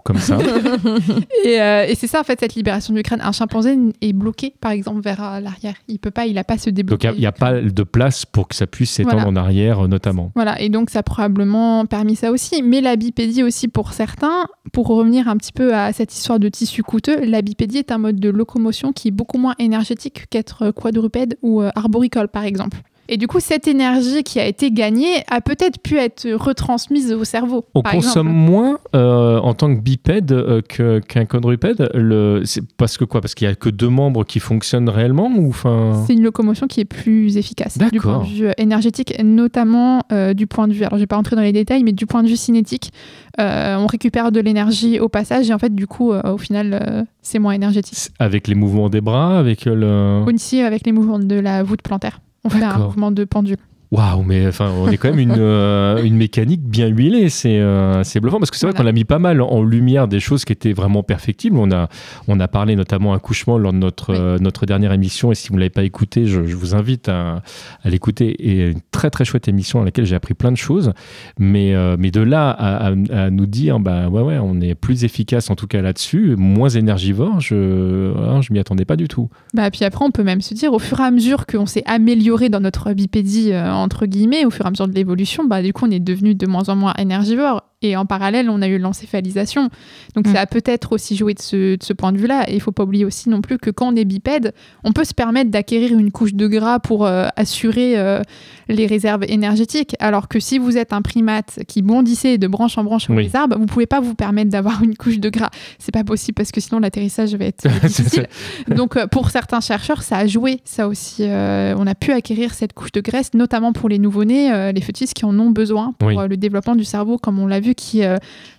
comme ça. Et, euh, et c'est ça, en fait, cette libération du crâne. Un chimpanzé est bloqué, par exemple, vers l'arrière. Il peut pas, il a pas se Donc débloquer. il n'y a, pas de place pour que ça puisse s'étendre Voilà. en arrière, euh, notamment. Voilà, et donc ça a probablement permis ça aussi. Mais la bipédie aussi pour certains, pour revenir un petit peu à cette histoire de tissu coûteux, la bipédie est un mode de locomotion qui est beaucoup moins énergétique qu'être quadrupède ou euh, arboricole par exemple. Et du coup, cette énergie qui a été gagnée a peut-être pu être retransmise au cerveau. On par consomme exemple. moins euh, en tant que bipède euh, que- qu'un quadrupède. Le, c'est parce que quoi? Parce qu'il n'y a que deux membres qui fonctionnent réellement ou enfin? C'est une locomotion qui est plus efficace du point D'accord. de vue euh, énergétique, notamment euh, du point de vue, alors je vais pas rentrer dans les détails, mais du point de vue cinétique, on récupère de l'énergie au passage et en fait du coup au final c'est moins énergétique. avec les mouvements des bras, avec le. Aussi avec les mouvements de la voûte plantaire. On fait un mouvement de pendule. Waouh, mais enfin, on est quand même une, euh, une mécanique bien huilée. C'est euh, bluffant parce que c'est vrai Voilà. qu'on a mis pas mal en lumière des choses qui étaient vraiment perfectibles. On a, on a parlé notamment accouchement lors de notre, Oui. euh, notre dernière émission. Et si vous ne l'avez pas écouté, je, je vous invite à, à l'écouter. Et une très très chouette émission à laquelle j'ai appris plein de choses. Mais, euh, mais de là à, à- à nous dire, bah ouais, ouais, on est plus efficace en tout cas là-dessus, moins énergivore, je ne je m'y attendais pas du tout. Bah, puis après, on peut même se dire, au fur et à mesure qu'on s'est amélioré dans notre bipédie, euh, entre guillemets, au fur et à mesure de l'évolution, bah, du coup, on est devenu de moins en moins énergivore. Et en parallèle, on a eu l'encéphalisation. Donc, Mm. ça a peut-être aussi joué de ce, de ce point de vue-là. Et il faut pas oublier aussi non plus que quand on est bipède, on peut se permettre d'acquérir une couche de gras pour euh, assurer euh, les réserves énergétiques. Alors que si vous êtes un primate qui bondissait de branche en branche sur Oui. les arbres, vous pouvez pas vous permettre d'avoir une couche de gras. C'est pas possible parce que sinon l'atterrissage va être difficile. Donc euh, pour certains chercheurs, ça a joué ça aussi. On a pu acquérir cette couche de graisse, notamment pour les nouveau-nés, les fœtus qui en ont besoin pour Oui. le développement du cerveau, comme on l'a vu, qui euh,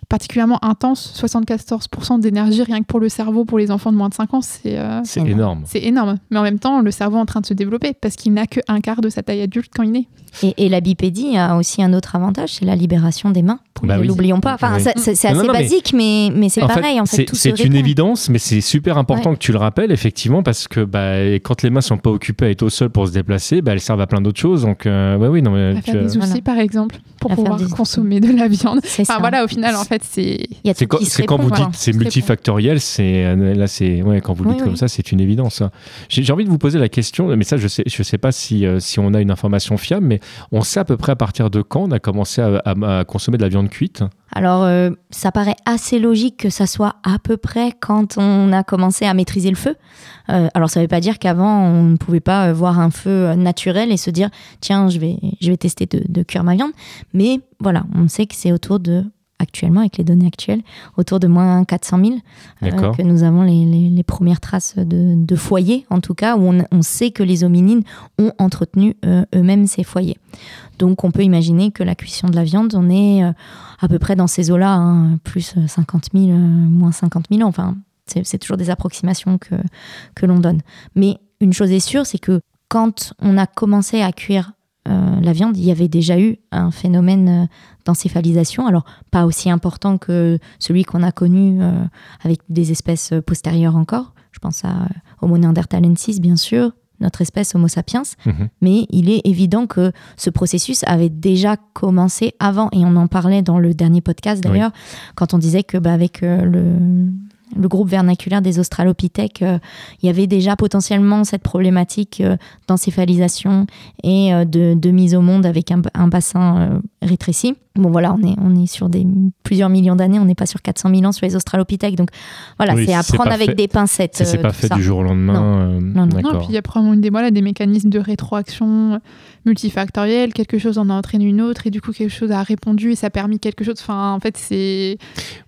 particulièrement intense. 74% d'énergie rien que pour le cerveau pour les enfants de moins de 5 ans, c'est euh, C'est énorme. c'est énorme. Mais en même temps, le cerveau est en train de se développer parce qu'il n'a qu'un quart de sa taille adulte quand il naît. Et, et la bipédie a aussi un autre avantage, c'est la libération des mains. Bah Ne oui. L'oublions pas. Enfin, Oui. c'est Non, assez non, mais- basique, mais, mais c'est pareil. En fait, c'est- une évidence, mais c'est super important que tu le rappelles, effectivement, parce que bah, quand les mains sont pas occupées à être au sol pour se déplacer, bah, elles servent à plein d'autres choses. Donc, euh, ouais, oui, non, mais À tu- faire des outils, Voilà. par exemple, pour À pouvoir des- consommer de la viande. Enfin voilà, au final, en fait, c'est quand, vous dites c'est multifactoriel, c'est euh, là c'est ouais quand vous le Oui, dites comme oui. ça, c'est une évidence. ça. J'ai envie de vous poser la question, mais ça je sais je sais pas si euh, si on a une information fiable, mais on sait à peu près à partir de quand on a commencé à, à- à consommer de la viande cuite? Alors, euh, ça paraît assez logique que ça soit à peu près quand on a commencé à maîtriser le feu. Euh, alors, ça ne veut pas dire qu'avant, on ne pouvait pas voir un feu naturel et se dire, tiens, je vais, je vais tester de, de cuire ma viande. Mais voilà, on sait que c'est autour de, actuellement, avec les données actuelles, autour de moins 400 000 euh, que nous avons les, les- les premières traces de, de foyers, en tout cas, où on, on sait que les hominines ont entretenu euh, eux-mêmes ces foyers. Donc, on peut imaginer que la cuisson de la viande, on est euh, à peu près dans ces eaux-là, hein, plus euh, 50 000, euh, moins 50 000 ans. Enfin, c'est c'est toujours des approximations que, que l'on donne. Mais une chose est sûre, c'est que quand on a commencé à cuire euh, la viande, il y avait déjà eu un phénomène euh, d'encéphalisation. Alors, pas aussi important que celui qu'on a connu euh, avec des espèces postérieures encore. Je pense à Homo neanderthalensis, bien sûr, notre espèce Homo sapiens. Mhm. Mais il est évident que ce processus avait déjà commencé avant, et on en parlait dans le dernier podcast d'ailleurs, quand on disait que bah, avec euh, le, le groupe vernaculaire des Australopithèques, euh, il y avait déjà potentiellement cette problématique euh, d'encéphalisation et euh, de, mise au monde avec un, un bassin rétréci. Bon voilà, on est, on est sur des plusieurs millions d'années, on n'est pas sur 400 000 ans sur les Australopithèques, donc voilà, Oui, c'est à prendre avec fait- des pincettes. C'est c'est euh, pas fait ça. du jour au lendemain. Non. euh, Non, non. Non, D'accord. puis il y a probablement une des, voilà, des mécanismes de rétroaction multifactoriels, quelque chose en a entraîné une autre, et du coup quelque chose a répondu et ça a permis quelque chose. Enfin, en fait, c'est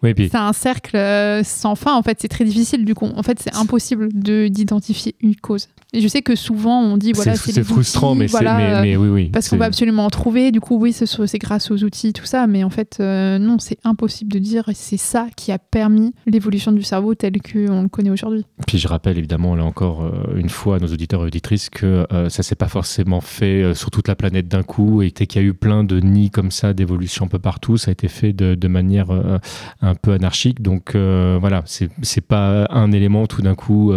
Oui, puis un cercle euh, sans fin. En fait, c'est très difficile du coup. En fait, c'est impossible de d'identifier une cause. Et je sais que souvent on dit voilà, c'est frustrant, outils, mais, c'est- voilà, mais, euh, mais oui, oui. parce qu'on va absolument en trouver. Du coup, oui, c'est grâce aux outils, tout ça. Mais en fait, euh, non, c'est impossible de dire c'est ça qui a permis l'évolution du cerveau tel qu'on le connaît aujourd'hui. Puis je rappelle évidemment, là encore euh, une fois à nos auditeurs et auditrices, que euh, ça s'est pas forcément fait sur toute la planète d'un coup et qu'il y a eu plein de nids comme ça d'évolution un peu partout. Ça a été fait de, de manière un peu anarchique. Donc voilà, c'est pas un élément tout d'un coup,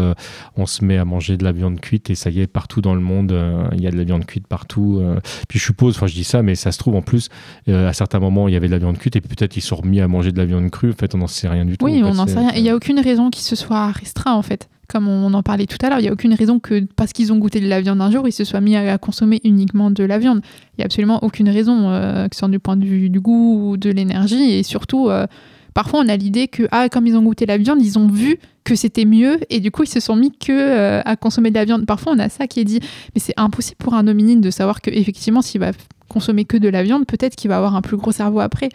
on se met à manger de la viande cuite et ça y est, partout dans le monde, il y a de la viande cuite partout. Puis je suppose, enfin je dis ça, mais ça se trouve en plus, à certains moments, il y avait de la viande cuite et puis peut-être ils sont remis à manger de la viande crue. En fait, on n'en sait rien du tout. Oui, En on n'en sait rien. Et il n'y a aucune raison qu'il se soit restreint, en fait. Comme on en parlait tout à l'heure, il n'y a aucune raison que parce qu'ils ont goûté de la viande un jour, ils se soient mis à consommer uniquement de la viande. Il n'y a absolument aucune raison, euh, que ce soit du point de vue du goût ou de l'énergie. Et surtout, euh, parfois, on a l'idée que, ah, comme ils ont goûté la viande, ils ont vu que c'était mieux et du coup, ils se sont mis que euh, à consommer de la viande. Parfois, on a ça qui est dit. Mais c'est impossible pour un hominine de savoir que effectivement, s'il va consommer que de la viande, peut-être qu'il va avoir un plus gros cerveau après.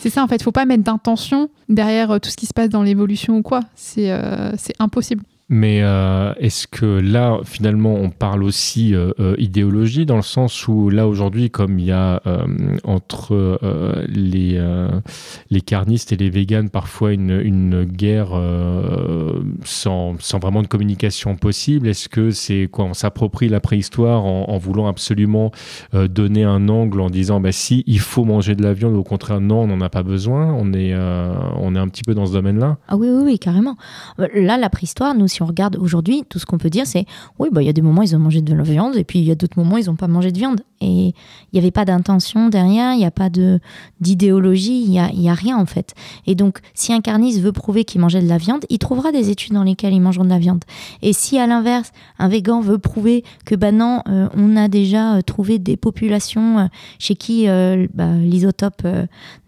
C'est ça, en fait, faut pas mettre d'intention derrière euh, tout ce qui se passe dans l'évolution ou quoi. C'est euh, c'est impossible. Mais euh, est-ce que là, finalement, on parle aussi euh, euh, idéologie dans le sens où là, aujourd'hui, comme il y a entre les, les carnistes et les véganes parfois une, une guerre sans, sans vraiment de communication possible, est-ce que c'est quoi On s'approprie la préhistoire en, voulant absolument donner un angle en disant bah, si, il faut manger de la viande, au contraire, non, on n'en a pas besoin. On est, on est un petit peu dans ce domaine-là? Ah oui, oui, oui, carrément. Là, la préhistoire, nous, si on regarde aujourd'hui, tout ce qu'on peut dire, c'est oui, bah, il y a des moments, ils ont mangé de la viande, et puis il y a d'autres moments, ils n'ont pas mangé de viande. Et il n'y avait pas d'intention derrière, il n'y a pas d'idéologie, il n'y a, y a rien, en fait. Et donc, si un carniste veut prouver qu'il mangeait de la viande, il trouvera des études dans lesquelles ils mangeront de la viande. Et si, à l'inverse, un végan veut prouver que, bah non, euh, on a déjà euh, trouvé des populations euh, chez qui bah, l'isotope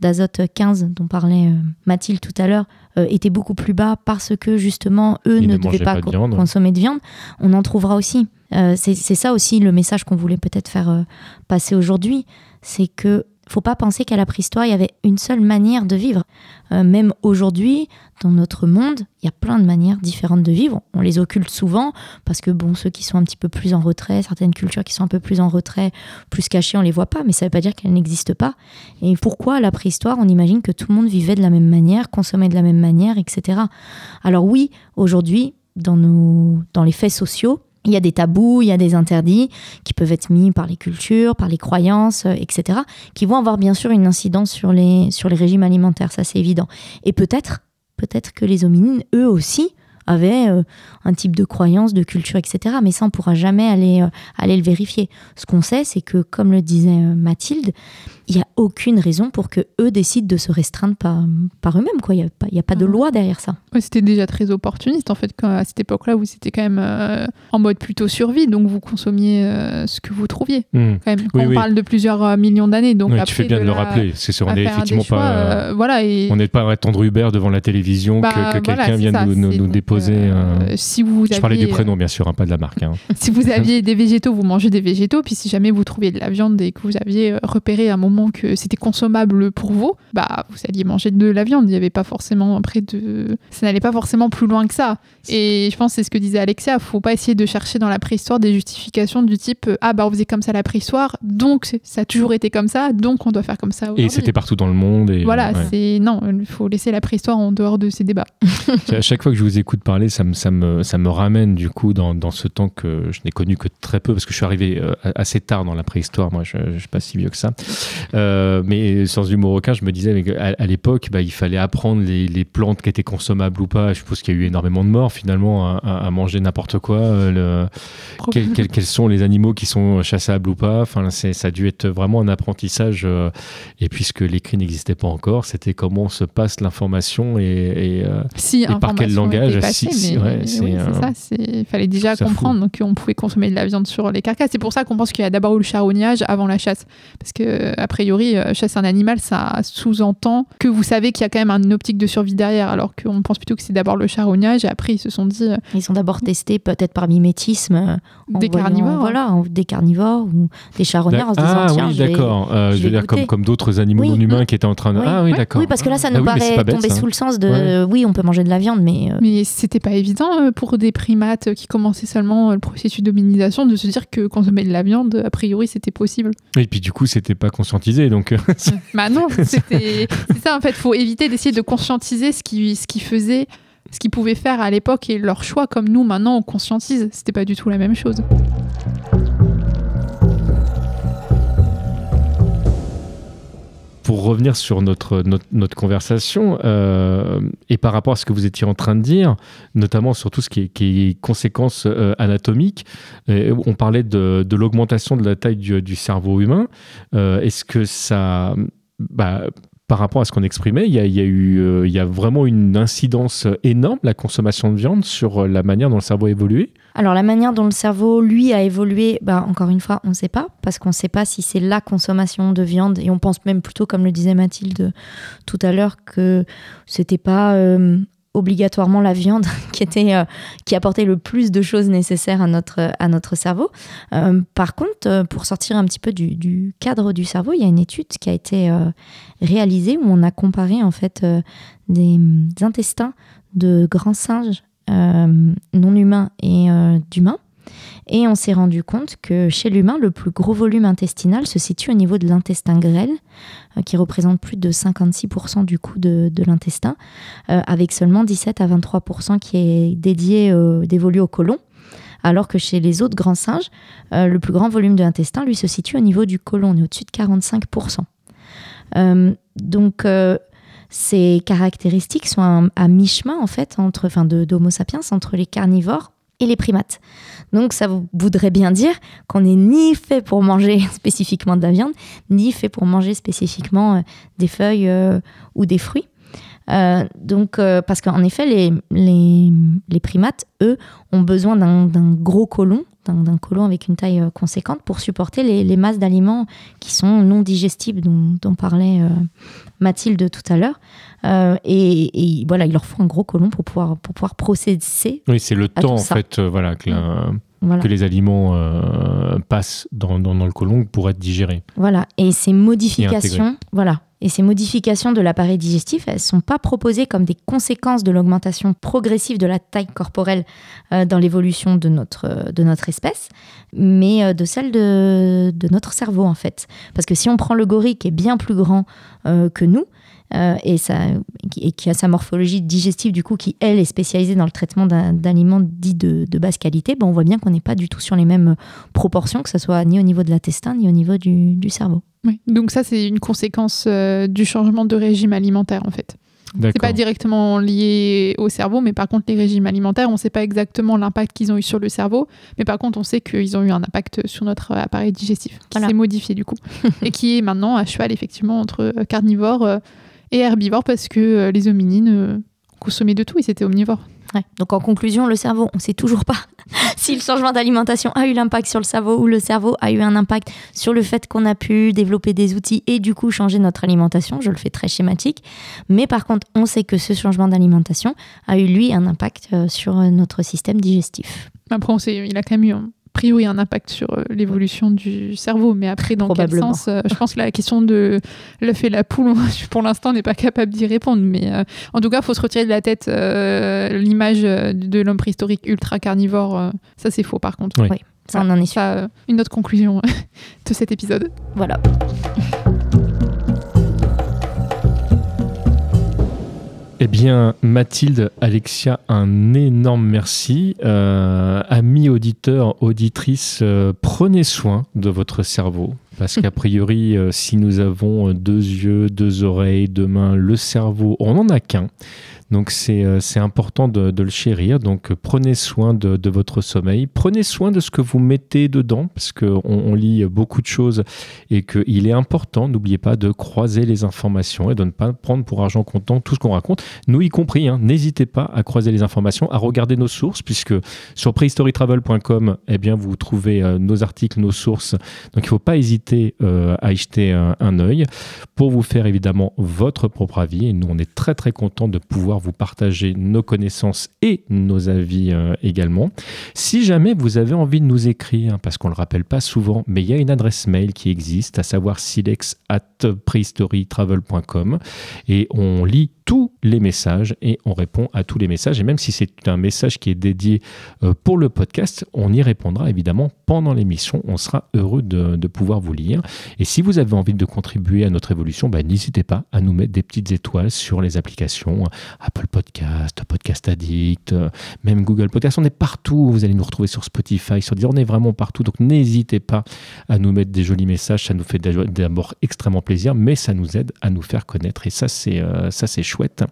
d'azote 15, dont parlait Mathilde tout à l'heure, euh, était beaucoup plus bas parce que justement eux Ils ne, devaient pas, pas de co- viande. consommer de viande, on en trouvera aussi. Euh, c'est c'est ça aussi le message qu'on voulait peut-être faire euh, passer aujourd'hui, c'est que faut pas penser qu'à la préhistoire il y avait une seule manière de vivre. Euh, même aujourd'hui, dans notre monde, il y a plein de manières différentes de vivre. On les occulte souvent parce que bon, ceux qui sont un petit peu plus en retrait, certaines cultures qui sont un peu plus en retrait, plus cachées, on les voit pas, mais ça veut pas dire qu'elles n'existent pas. Et pourquoi à la préhistoire, on imagine que tout le monde vivait de la même manière, consommait de la même manière, etc. Alors oui, aujourd'hui, dans, nos, dans les faits sociaux, il y a des tabous, il y a des interdits qui peuvent être mis par les cultures, par les croyances, euh, etc., qui vont avoir bien sûr une incidence sur les, sur les régimes alimentaires, ça c'est évident. Et peut-être, peut-être que les hominines, eux aussi, avaient euh, un type de croyance, de culture, etc. Mais ça, on pourra jamais aller, euh, aller le vérifier. Ce qu'on sait, c'est que, comme le disait euh, Mathilde, il n'y a aucune raison pour que eux décident de se restreindre par, par eux-mêmes. quoi. Il n'y a, pas- il y a pas de loi derrière ça. Ouais, c'était déjà très opportuniste en fait quand, à cette époque-là où c'était quand même euh, en mode plutôt survie, donc vous consommiez euh, ce que vous trouviez Hmm. quand même. Quand Oui, on oui. parle de plusieurs euh, millions d'années, donc Oui, après tu fais bien de, le rappeler. C'est sûr, on n'est effectivement choix, pas. euh, voilà et On n'est pas à attendre Uber devant la télévision bah, que, que voilà, quelqu'un c'est vienne ça, nous, nous- déposer. Euh, euh, si vous Je parlais du prénom, bien sûr, hein, pas de la marque. hein. si vous aviez des végétaux, vous mangez des végétaux. Puis si jamais vous trouviez de la viande et que vous aviez euh, repéré à un moment que c'était consommable pour vous, bah vous alliez manger de la viande. Il n'y avait pas forcément après de, ça n'allait pas forcément plus loin que ça. Et je pense que c'est ce que disait Alexia. Faut pas essayer de chercher dans la préhistoire des justifications du type euh, ah bah on faisait comme ça la préhistoire, donc ça a toujours été comme ça, donc on doit faire comme ça. Et c'était partout dans le monde. Et, voilà, euh, ouais. c'est non, il faut laisser la préhistoire en dehors de ces débats. À chaque fois que je vous écoute parler, ça me, ça me, ça me ramène du coup dans, dans ce temps que je n'ai connu que très peu, parce que je suis arrivé euh, assez tard dans la préhistoire, moi je ne suis pas si vieux que ça. Euh, mais sans humour aucun, je me disais mais à, à l'époque, bah, il fallait apprendre les, les plantes qui étaient consommables ou pas. Je suppose qu'il y a eu énormément de morts finalement à, manger n'importe quoi. euh, le- quels, quels- quels sont les animaux qui sont chassables ou pas. Enfin, ça a dû être vraiment un apprentissage. euh, et puisque l'écrit n'existait pas encore, c'était comment se passe l'information et, et, Si Et par quel langage si- si, ouais, c'est, euh, ça. Il fallait déjà comprendre qu'on pouvait consommer de la viande sur les carcasses. C'est pour ça qu'on pense qu'il y a d'abord eu le charognage avant la chasse. Parce que, a priori, euh, chasser un animal, ça sous-entend que vous savez qu'il y a quand même une optique de survie derrière. Alors qu'on pense plutôt que c'est d'abord le charognage. Et après, ils se sont dit euh, Ils sont d'abord testés peut-être par mimétisme. euh, des voyant, carnivores. Voilà, des carnivores ou des charognards en se disant ah tiens, oui, d'accord. Euh, je veux dire comme, goûter. comme d'autres animaux Oui. non humains qui étaient en train de. Oui. Ah oui, d'accord. Oui, parce que là, ça Ah nous paraît tomber sous le sens de oui, on peut manger de la viande, mais Mais c'était pas évident euh, pour des primates qui commençaient seulement euh, le processus d'hominisation de se dire que consommer de la viande, a priori, c'était possible. Et puis du coup, c'était pas conscientisé. Donc, bah non, c'était ça en fait. Faut éviter d'essayer de conscientiser ce qui ce qui faisait, ce qu'ils pouvaient faire à l'époque et leur choix. Comme nous maintenant, on conscientise. C'était pas du tout la même chose. Pour revenir sur notre, notre, conversation euh, et par rapport à ce que vous étiez en train de dire, notamment sur tout ce qui est, qui est conséquences euh, anatomiques, euh, on parlait de, l'augmentation de la taille du, du cerveau humain. Est-ce que ça... Bah, par rapport à ce qu'on exprimait, il y, a, eu, il y a vraiment une incidence énorme, la consommation de viande, sur la manière dont le cerveau a évolué. Alors la manière dont le cerveau, lui, a évolué, bah, encore une fois, on ne sait pas, parce qu'on ne sait pas si c'est la consommation de viande, et on pense même plutôt, comme le disait Mathilde tout à l'heure, que c'était pas euh, obligatoirement la viande qui, était, euh, qui apportait le plus de choses nécessaires à notre, à notre cerveau. Euh, par contre, pour sortir un petit peu du, cadre du cerveau, il y a une étude qui a été réalisée où on a comparé en fait des intestins de grands singes euh, non humain et euh, d'humain. Et on s'est rendu compte que chez l'humain, le plus gros volume intestinal se situe au niveau de l'intestin grêle, euh, qui représente plus de 56% du coût de, l'intestin, avec seulement 17 à 23% qui est dédié, dévolu au côlon. Alors que chez les autres grands singes, le plus grand volume de l'intestin, lui, se situe au niveau du côlon, on est au-dessus de 45%. donc, ces caractéristiques sont à, mi-chemin en fait d'Homo sapiens entre les carnivores et les primates. Donc ça voudrait bien dire qu'on n'est ni fait pour manger spécifiquement de la viande, ni fait pour manger spécifiquement euh, des feuilles euh, ou des fruits. Euh, donc, parce qu'en effet, les, les, les, primates, eux, ont besoin d'un gros côlon, d'un côlon avec une taille conséquente pour supporter les, les masses d'aliments qui sont non digestibles, dont, dont parlait Mathilde tout à l'heure. Euh, et, voilà, il leur faut un gros colon pour pouvoir, pour pouvoir procéder. Oui, c'est le temps en fait, euh, voilà, que, que, les aliments euh, passent dans, dans, le côlon pour être digérés. Voilà, et ces modifications, voilà, et ces modifications de l'appareil digestif, elles ne sont pas proposées comme des conséquences de l'augmentation progressive de la taille corporelle dans l'évolution de notre, de notre espèce, mais de celle de, de, notre cerveau en fait. Parce que si on prend le gorille qui est bien plus grand que nous, euh, et, qui a sa morphologie digestive, du coup, qui, elle, est spécialisée dans le traitement d'aliments dits de, de, basse qualité, ben, on voit bien qu'on n'est pas du tout sur les mêmes proportions, que ce soit ni au niveau de l'intestin, ni au niveau du, du cerveau. Oui. Donc ça, c'est une conséquence euh, du changement de régime alimentaire, en fait. C'est pas directement lié au cerveau, mais par contre, les régimes alimentaires, on ne sait pas exactement l'impact qu'ils ont eu sur le cerveau, mais par contre, on sait qu'ils ont eu un impact sur notre appareil digestif, qui s'est modifié du coup, et qui est maintenant à cheval, effectivement, entre carnivores et herbivore parce que euh, les hominines euh, consommaient de tout et c'était omnivore. Donc en conclusion, le cerveau, on ne sait toujours pas si le changement d'alimentation a eu l'impact sur le cerveau ou le cerveau a eu un impact sur le fait qu'on a pu développer des outils et du coup changer notre alimentation. Je le fais très schématique. Mais par contre, on sait que ce changement d'alimentation a eu, lui, un impact euh, sur notre système digestif. Après, on sait, il a quand même eu priori un impact sur euh, l'évolution du cerveau, mais après, dans quel sens euh, Je pense que la question de l'œuf et la poule, pour l'instant, n'est pas capable d'y répondre. Mais euh, en tout cas, il faut se retirer de la tête l'image de l'homme préhistorique ultra carnivore. ça, c'est faux, par contre. Oui, ça, on en est sûr. Ça, une autre conclusion de cet épisode. Voilà. Eh bien, Mathilde, Alexia, un énorme merci. Euh, amis auditeurs, auditrices, euh, prenez soin de votre cerveau. Parce qu'a priori, euh, si nous avons deux yeux, deux oreilles, deux mains, le cerveau, on n'en a qu'un. Donc euh, c'est important de, le chérir. Donc prenez soin de, votre sommeil. Prenez soin de ce que vous mettez dedans parce qu'on on lit beaucoup de choses et qu'il est important, n'oubliez pas de croiser les informations et de ne pas prendre pour argent comptant tout ce qu'on raconte. Nous y compris, hein, n'hésitez pas à croiser les informations, à regarder nos sources puisque sur prehistorytravel.com, eh bien, vous trouvez euh, nos articles, nos sources. Donc il ne faut pas hésiter euh, à y jeter un, un œil pour vous faire évidemment votre propre avis. Et nous, on est très très content de pouvoir vous partager nos connaissances et nos avis euh, également. Si jamais vous avez envie de nous écrire, parce qu'on ne le rappelle pas souvent, mais il y a une adresse mail qui existe, à savoir silex at prehistorytravel.com et on lit tous les messages et on répond à tous les messages. Et même si c'est un message qui est dédié euh, pour le podcast, on y répondra évidemment pendant l'émission. On sera heureux de, pouvoir vous lire. Et si vous avez envie de contribuer à notre évolution, bah, n'hésitez pas à nous mettre des petites étoiles sur les applications Apple Podcast, Podcast Addict, euh, même Google Podcast. On est partout. Vous allez nous retrouver sur Spotify, sur dire on est vraiment partout. Donc n'hésitez pas à nous mettre des jolis messages. Ça nous fait d'abord extrêmement plaisir, mais ça nous aide à nous faire connaître. Et ça, c'est euh, ça c'est chouette.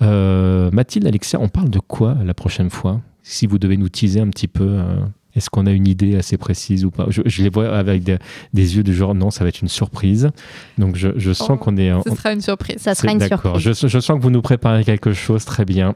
Euh, Mathilde, Alexia, on parle de quoi la prochaine fois? Si vous devez nous teaser un petit peu. Est-ce qu'on a une idée assez précise ou pas? Je, les vois avec des, yeux du genre non, ça va être une surprise. Donc je, sens oh, qu'on est. Ce sera une surprise. Ça sera une surprise. Je, je, sens que vous nous préparez quelque chose très bien.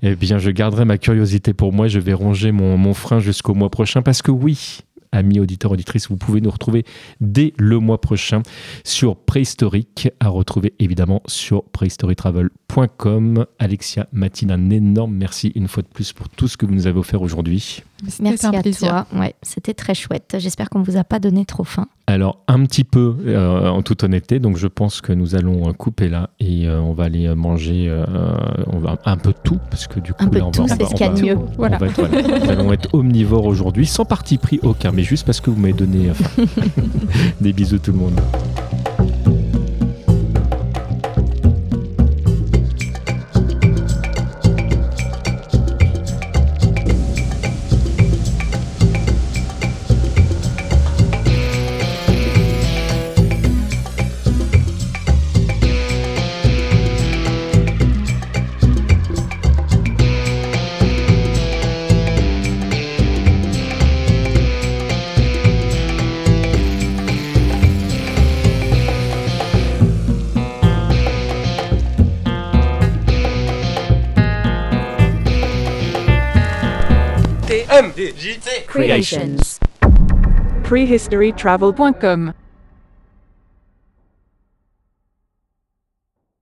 Eh bien, je garderai ma curiosité pour moi. Je vais ronger mon, mon frein jusqu'au mois prochain parce que oui, amis auditeurs, auditrices, vous pouvez nous retrouver dès le mois prochain sur Préhistorique, à retrouver évidemment sur préhistorytravel.com. Alexia, Mathilde, un énorme merci une fois de plus pour tout ce que vous nous avez offert aujourd'hui. Merci à toi. Ouais, c'était très chouette. J'espère qu'on ne vous a pas donné trop faim. Alors, un petit peu, euh, en toute honnêteté. Donc, je pense que nous allons couper là et euh, on va aller manger euh, on va, un peu tout. Parce que du coup, un peu on tout, c'est ce qu'il y a de mieux. Voilà. être, voilà. nous allons être omnivores aujourd'hui, sans parti pris aucun, mais juste parce que vous m'avez donné des bisous tout le monde. Creations. Prehistorytravel.com